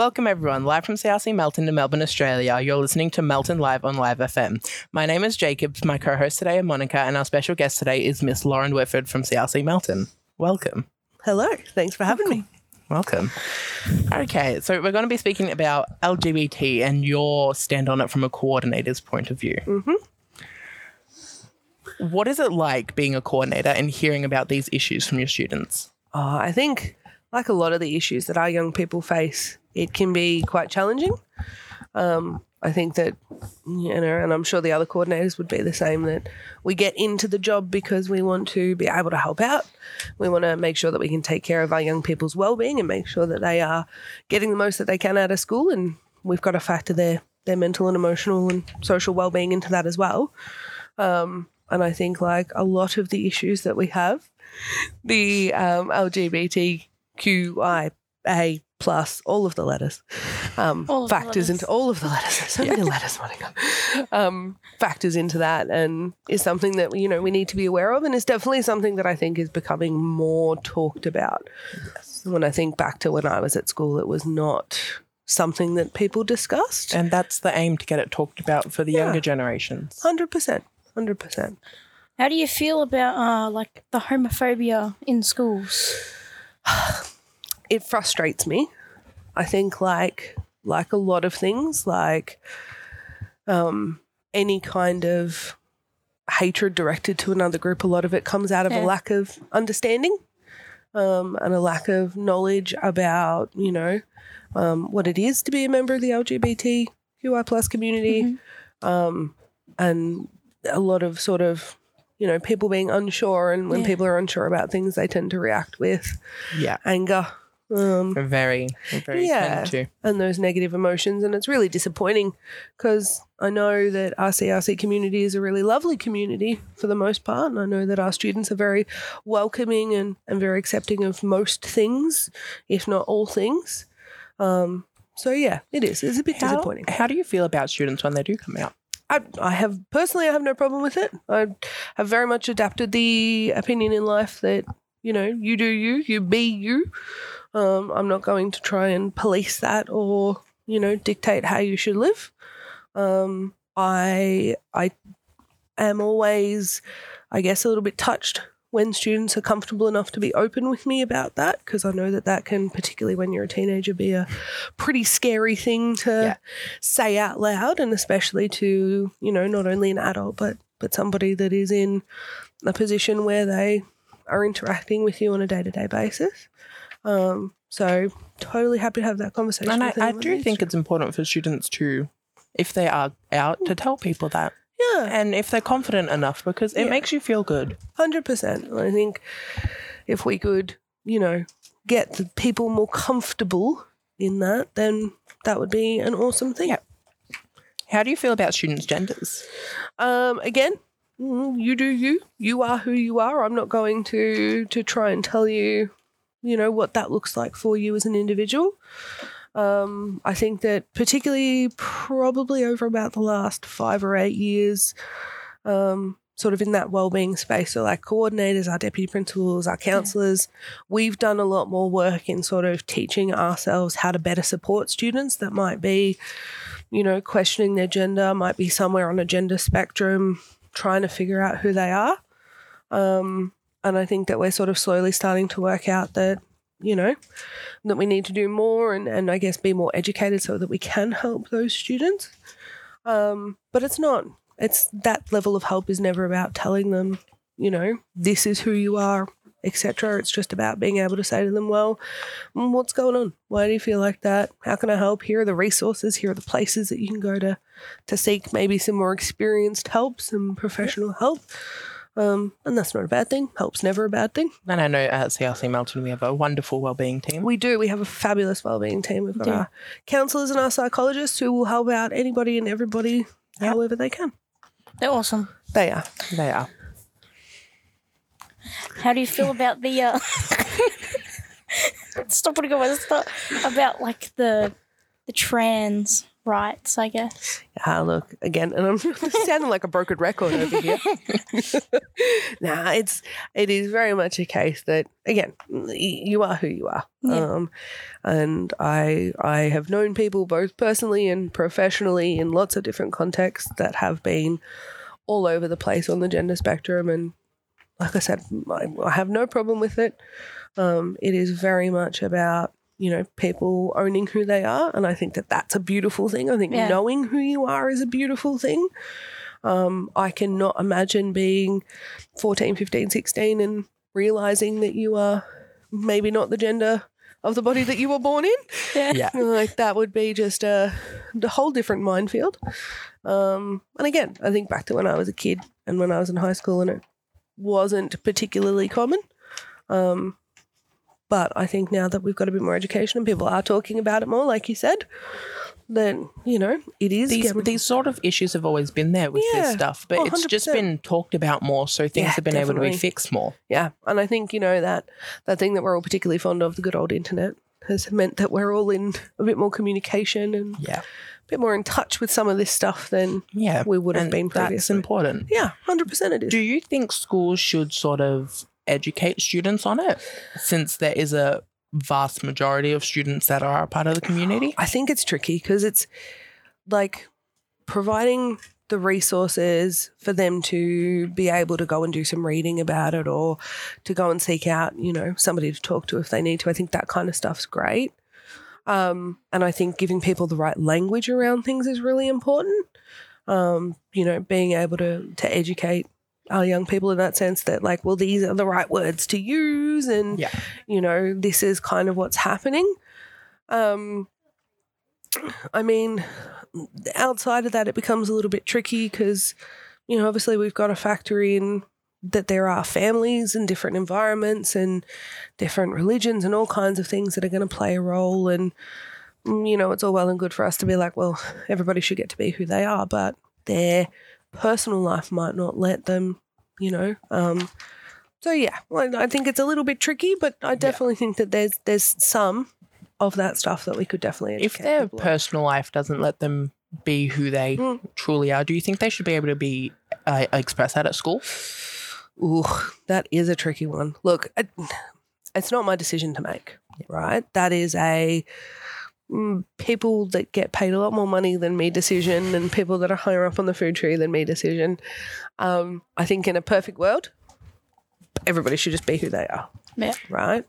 Welcome, everyone. Live from CRC Melton to Melbourne, Australia. You're listening to Melton Live on Live FM. My name is Jacobs. My co host today is Monica, and our special guest today is Miss Lauren Whitford from CRC Melton. Welcome. Hello. Thanks for having me. Welcome. Okay, so we're going to be speaking about LGBT and your stand on it from a coordinator's point of view. Mm-hmm. What is it like being a coordinator and hearing about these issues from your students? Oh, I think, like a lot of the issues that our young people face, it can be quite challenging. Um, I think that, you know, and I'm sure the other coordinators would be the same, that we get into the job because we want to be able to help out. We want to make sure that we can take care of our young people's well-being and make sure that they are getting the most that they can out of school. And we've got to factor their, their mental and emotional and social well-being into that as well. Um, and I think like a lot of the issues that we have, the um, LGBTQIA plus all of the letters um, All the factors letters. into all of the letters. So many letters, Monica. Um, factors into that and is something that you know we need to be aware of, and is definitely something that I think is becoming more talked about. When I think back to when I was at school, it was not something that people discussed. And that's the aim to get it talked about for the Yeah. younger generations. Hundred percent, hundred percent. How do you feel about uh, like the homophobia in schools? it frustrates me. I think like like a lot of things, like um, any kind of hatred directed to another group, a lot of it comes out of Yeah. a lack of understanding um, and a lack of knowledge about you know um, what it is to be a member of the LGBTQI plus community, um, and a lot of sort of you know people being unsure, and when Yeah. people are unsure about things, they tend to react with Yeah. anger um, very, very Yeah. and those negative emotions. And it's really disappointing because I know that our CRC community is a really lovely community for the most part. And I know that our students are very welcoming and, and very accepting of most things, if not all things. Um, so, yeah, it is. It's a bit How, disappointing. how do you feel about students when they do come out? I, I have personally, I have no problem with it. I have very much adapted the opinion in life that you know, you do you, you be you. Um, I'm not going to try and police that or you know dictate how you should live. Um, I I am always, I guess, a little bit touched when students are comfortable enough to be open with me about that because I know that that can, particularly when you're a teenager, be a pretty scary thing to Yeah. say out loud, and especially to you know not only an adult but but somebody that is in a position where they are interacting with you on a day to day basis. Um, so totally happy to have that conversation. And I, I do think it's important for students to, if they are out, to tell people that. yeah, And if they're confident enough, because it Yeah. makes you feel good. hundred percent. I think if we could, you know, get the people more comfortable in that, then that would be an awesome thing. Yeah. How do you feel about students' genders? Um, again, mm, you do you. You are who you are. I'm not going to to try and tell you, you know, what that looks like for you as an individual. Um, I think that particularly probably over about the last five or eight years, um, sort of in that wellbeing space, so like coordinators, our deputy principals, our counselors, we've done a lot more work in sort of teaching ourselves how to better support students that might be you know, questioning their gender, might be somewhere on a gender spectrum, trying to figure out who they are. Um, and I think that we're sort of slowly starting to work out that, you know, that we need to do more and, and I guess be more educated so that we can help those students. Um, but it's not, it's that level of help is never about telling them, you know, this is who you are, etc. It's just about being able to say to them, well, mm, what's going on? Why do you feel like that? How can I help? Here are the resources. Here are the places that you can go to to seek maybe some more experienced help, some professional help. Um, and that's not a bad thing. Help's never a bad thing. And I know at CRC Melton we have a wonderful wellbeing team. We do. We have a fabulous wellbeing team. We've got do. our counselors and our psychologists who will help out anybody and everybody Yeah. however they can. They're awesome. They are. They are. How do you feel about the uh stop putting on my stop about like the the trans rights, I guess. Ah, look again, and I'm sounding like a broken record over here. nah, it's it is very much a case that again, you are who you are, Yeah. um, and I I have known people both personally and professionally in lots of different contexts that have been all over the place on the gender spectrum, and like I said, I, I have no problem with it. Um, it is very much about you know people owning who they are, and I think that that's a beautiful thing. I think Yeah. knowing who you are is a beautiful thing. Um, I cannot imagine being 14, 15, 16 and realizing that you are maybe not the gender of the body that you were born in. Yeah. Yeah. Like that would be just a, a whole different minefield. Um, and again, I think back to when I was a kid and when I was in high school, and it wasn't particularly common. Um, but I think now that we've got a bit more education and people are talking about it more, like you said, then you know it is. These, these sort of issues have always been there with Yeah. this stuff, but it's just been talked about more, so things Yeah, have been able to be fixed more. Yeah, and I think you know that that thing that we're all particularly fond of, the good old internet, has meant that we're all in a bit more communication and Yeah, a bit more in touch with some of this stuff than yeah, we would have and been That's previously. important. yeah, hundred percent it is. Do you think schools should sort of educate students on it, since there is a vast majority of students that are a part of the community? I think it's tricky because it's like providing the resources for them to be able to go and do some reading about it or to go and seek out, you know, somebody to talk to if they need to. I think that kind of stuff's great. Um, and I think giving people the right language around things is really important. Um, you know, being able to to educate our young people in that sense that like, well, these are the right words to use and Yeah. you know, this is kind of what's happening. Um I mean, outside of that, it becomes a little bit tricky because, you know, obviously we've got to factor in that there are families and different environments and different religions and all kinds of things that are going to play a role. And, you know, it's all well and good for us to be like, well, everybody should get to be who they are, but their personal life might not let them, you know. Um, so yeah, well, I think it's a little bit tricky, but I definitely think that there's there's some of that stuff that we could definitely if their people on. personal life doesn't let them be who they Mm. truly are, do you think they should be able to be uh, express that at school? Ooh, that is a tricky one. Look, it, it's not my decision to make, right? That is a people that get paid a lot more money than me decision and people that are higher up on the food tree than me decision. Um, I think in a perfect world, everybody should just be who they are, Yeah. right?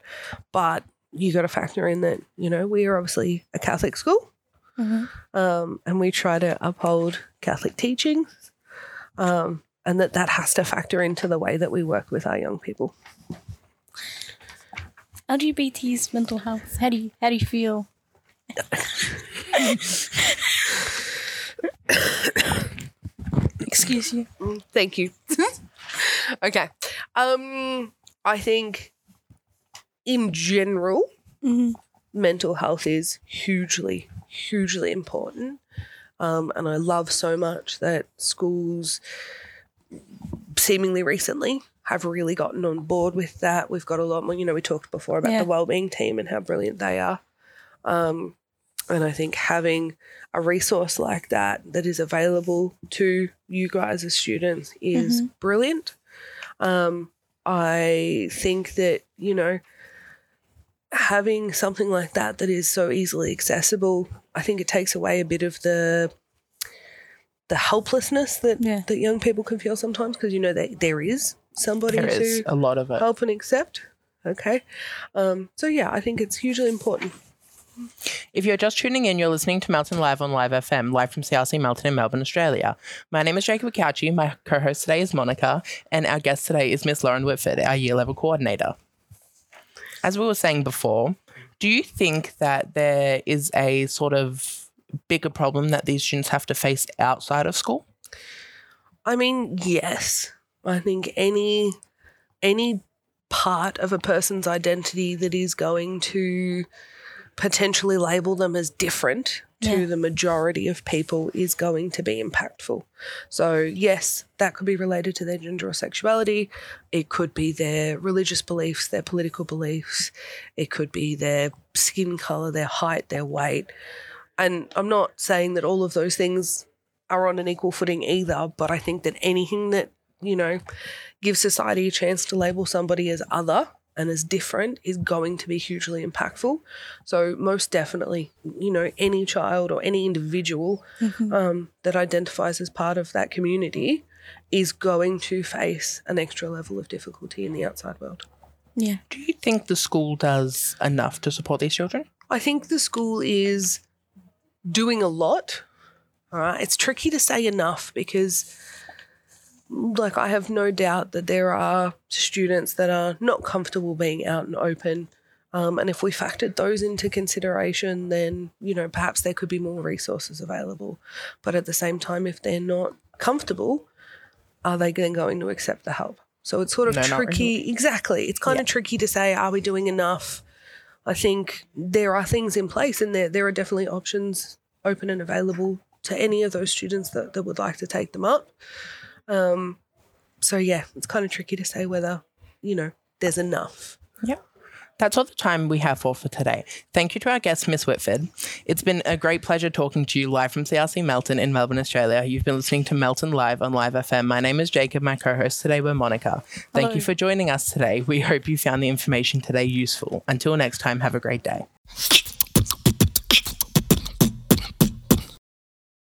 But you got to factor in that, you know, we are obviously a Catholic school Mhm. um, and we try to uphold Catholic teachings, um, and that that has to factor into the way that we work with our young people. LGBT's mental health. How do you how do you feel? Excuse you. Thank you. okay, um, I think in general, Mhm. mental health is hugely, hugely important. Um, and I love so much that schools, seemingly recently, have really gotten on board with that. We've got a lot more, you know, we talked before about Yeah. the wellbeing team and how brilliant they are. Um, and I think having a resource like that that is available to you guys as students is brilliant. Um, I think that, you know, having something like that that is so easily accessible, I think it takes away a bit of the the helplessness that Yeah. that young people can feel sometimes because you know that there is somebody There to is a lot of it. help and accept. Okay, um, so yeah, I think it's hugely important. If you're just tuning in, you're listening to Melton Live on Live FM, live from CRC Melton in Melbourne, Australia. My name is Jacob Cauchi. My co host today is Monica, and our guest today is Miss Lauren Whitford, our year level coordinator. As we were saying before, do you think that there is a sort of bigger problem that these students have to face outside of school? I mean, yes. I think any any part of a person's identity that is going to potentially label them as different to Yeah. the majority of people is going to be impactful. So, yes, that could be related to their gender or sexuality. It could be their religious beliefs, their political beliefs. It could be their skin color, their height, their weight. And I'm not saying that all of those things are on an equal footing either, but I think that anything that, you know, gives society a chance to label somebody as other and is different is going to be hugely impactful. So, most definitely, you know, any child or any individual um, that identifies as part of that community is going to face an extra level of difficulty in the outside world. Yeah. Do you think the school does enough to support these children? I think the school is doing a lot. All right. It's tricky to say enough because, like, I have no doubt that there are students that are not comfortable being out and open. Um, and if we factored those into consideration, then, you know, perhaps there could be more resources available. But at the same time, if they're not comfortable, are they then going to accept the help? So it's sort of No, tricky. Exactly. It's kind Yeah. of tricky to say, are we doing enough? I think there are things in place and there, there are definitely options open and available to any of those students that, that would like to take them up. Um, so, yeah, it's kind of tricky to say whether, you know, there's enough. Yeah. That's all the time we have for for today. Thank you to our guest, Miss Whitford. It's been a great pleasure talking to you live from CRC Melton in Melbourne, Australia. You've been listening to Melton Live on Live FM. My name is Jacob. My co-host today were Monica. Thank Hello. you for joining us today. We hope you found the information today useful. Until next time, have a great day.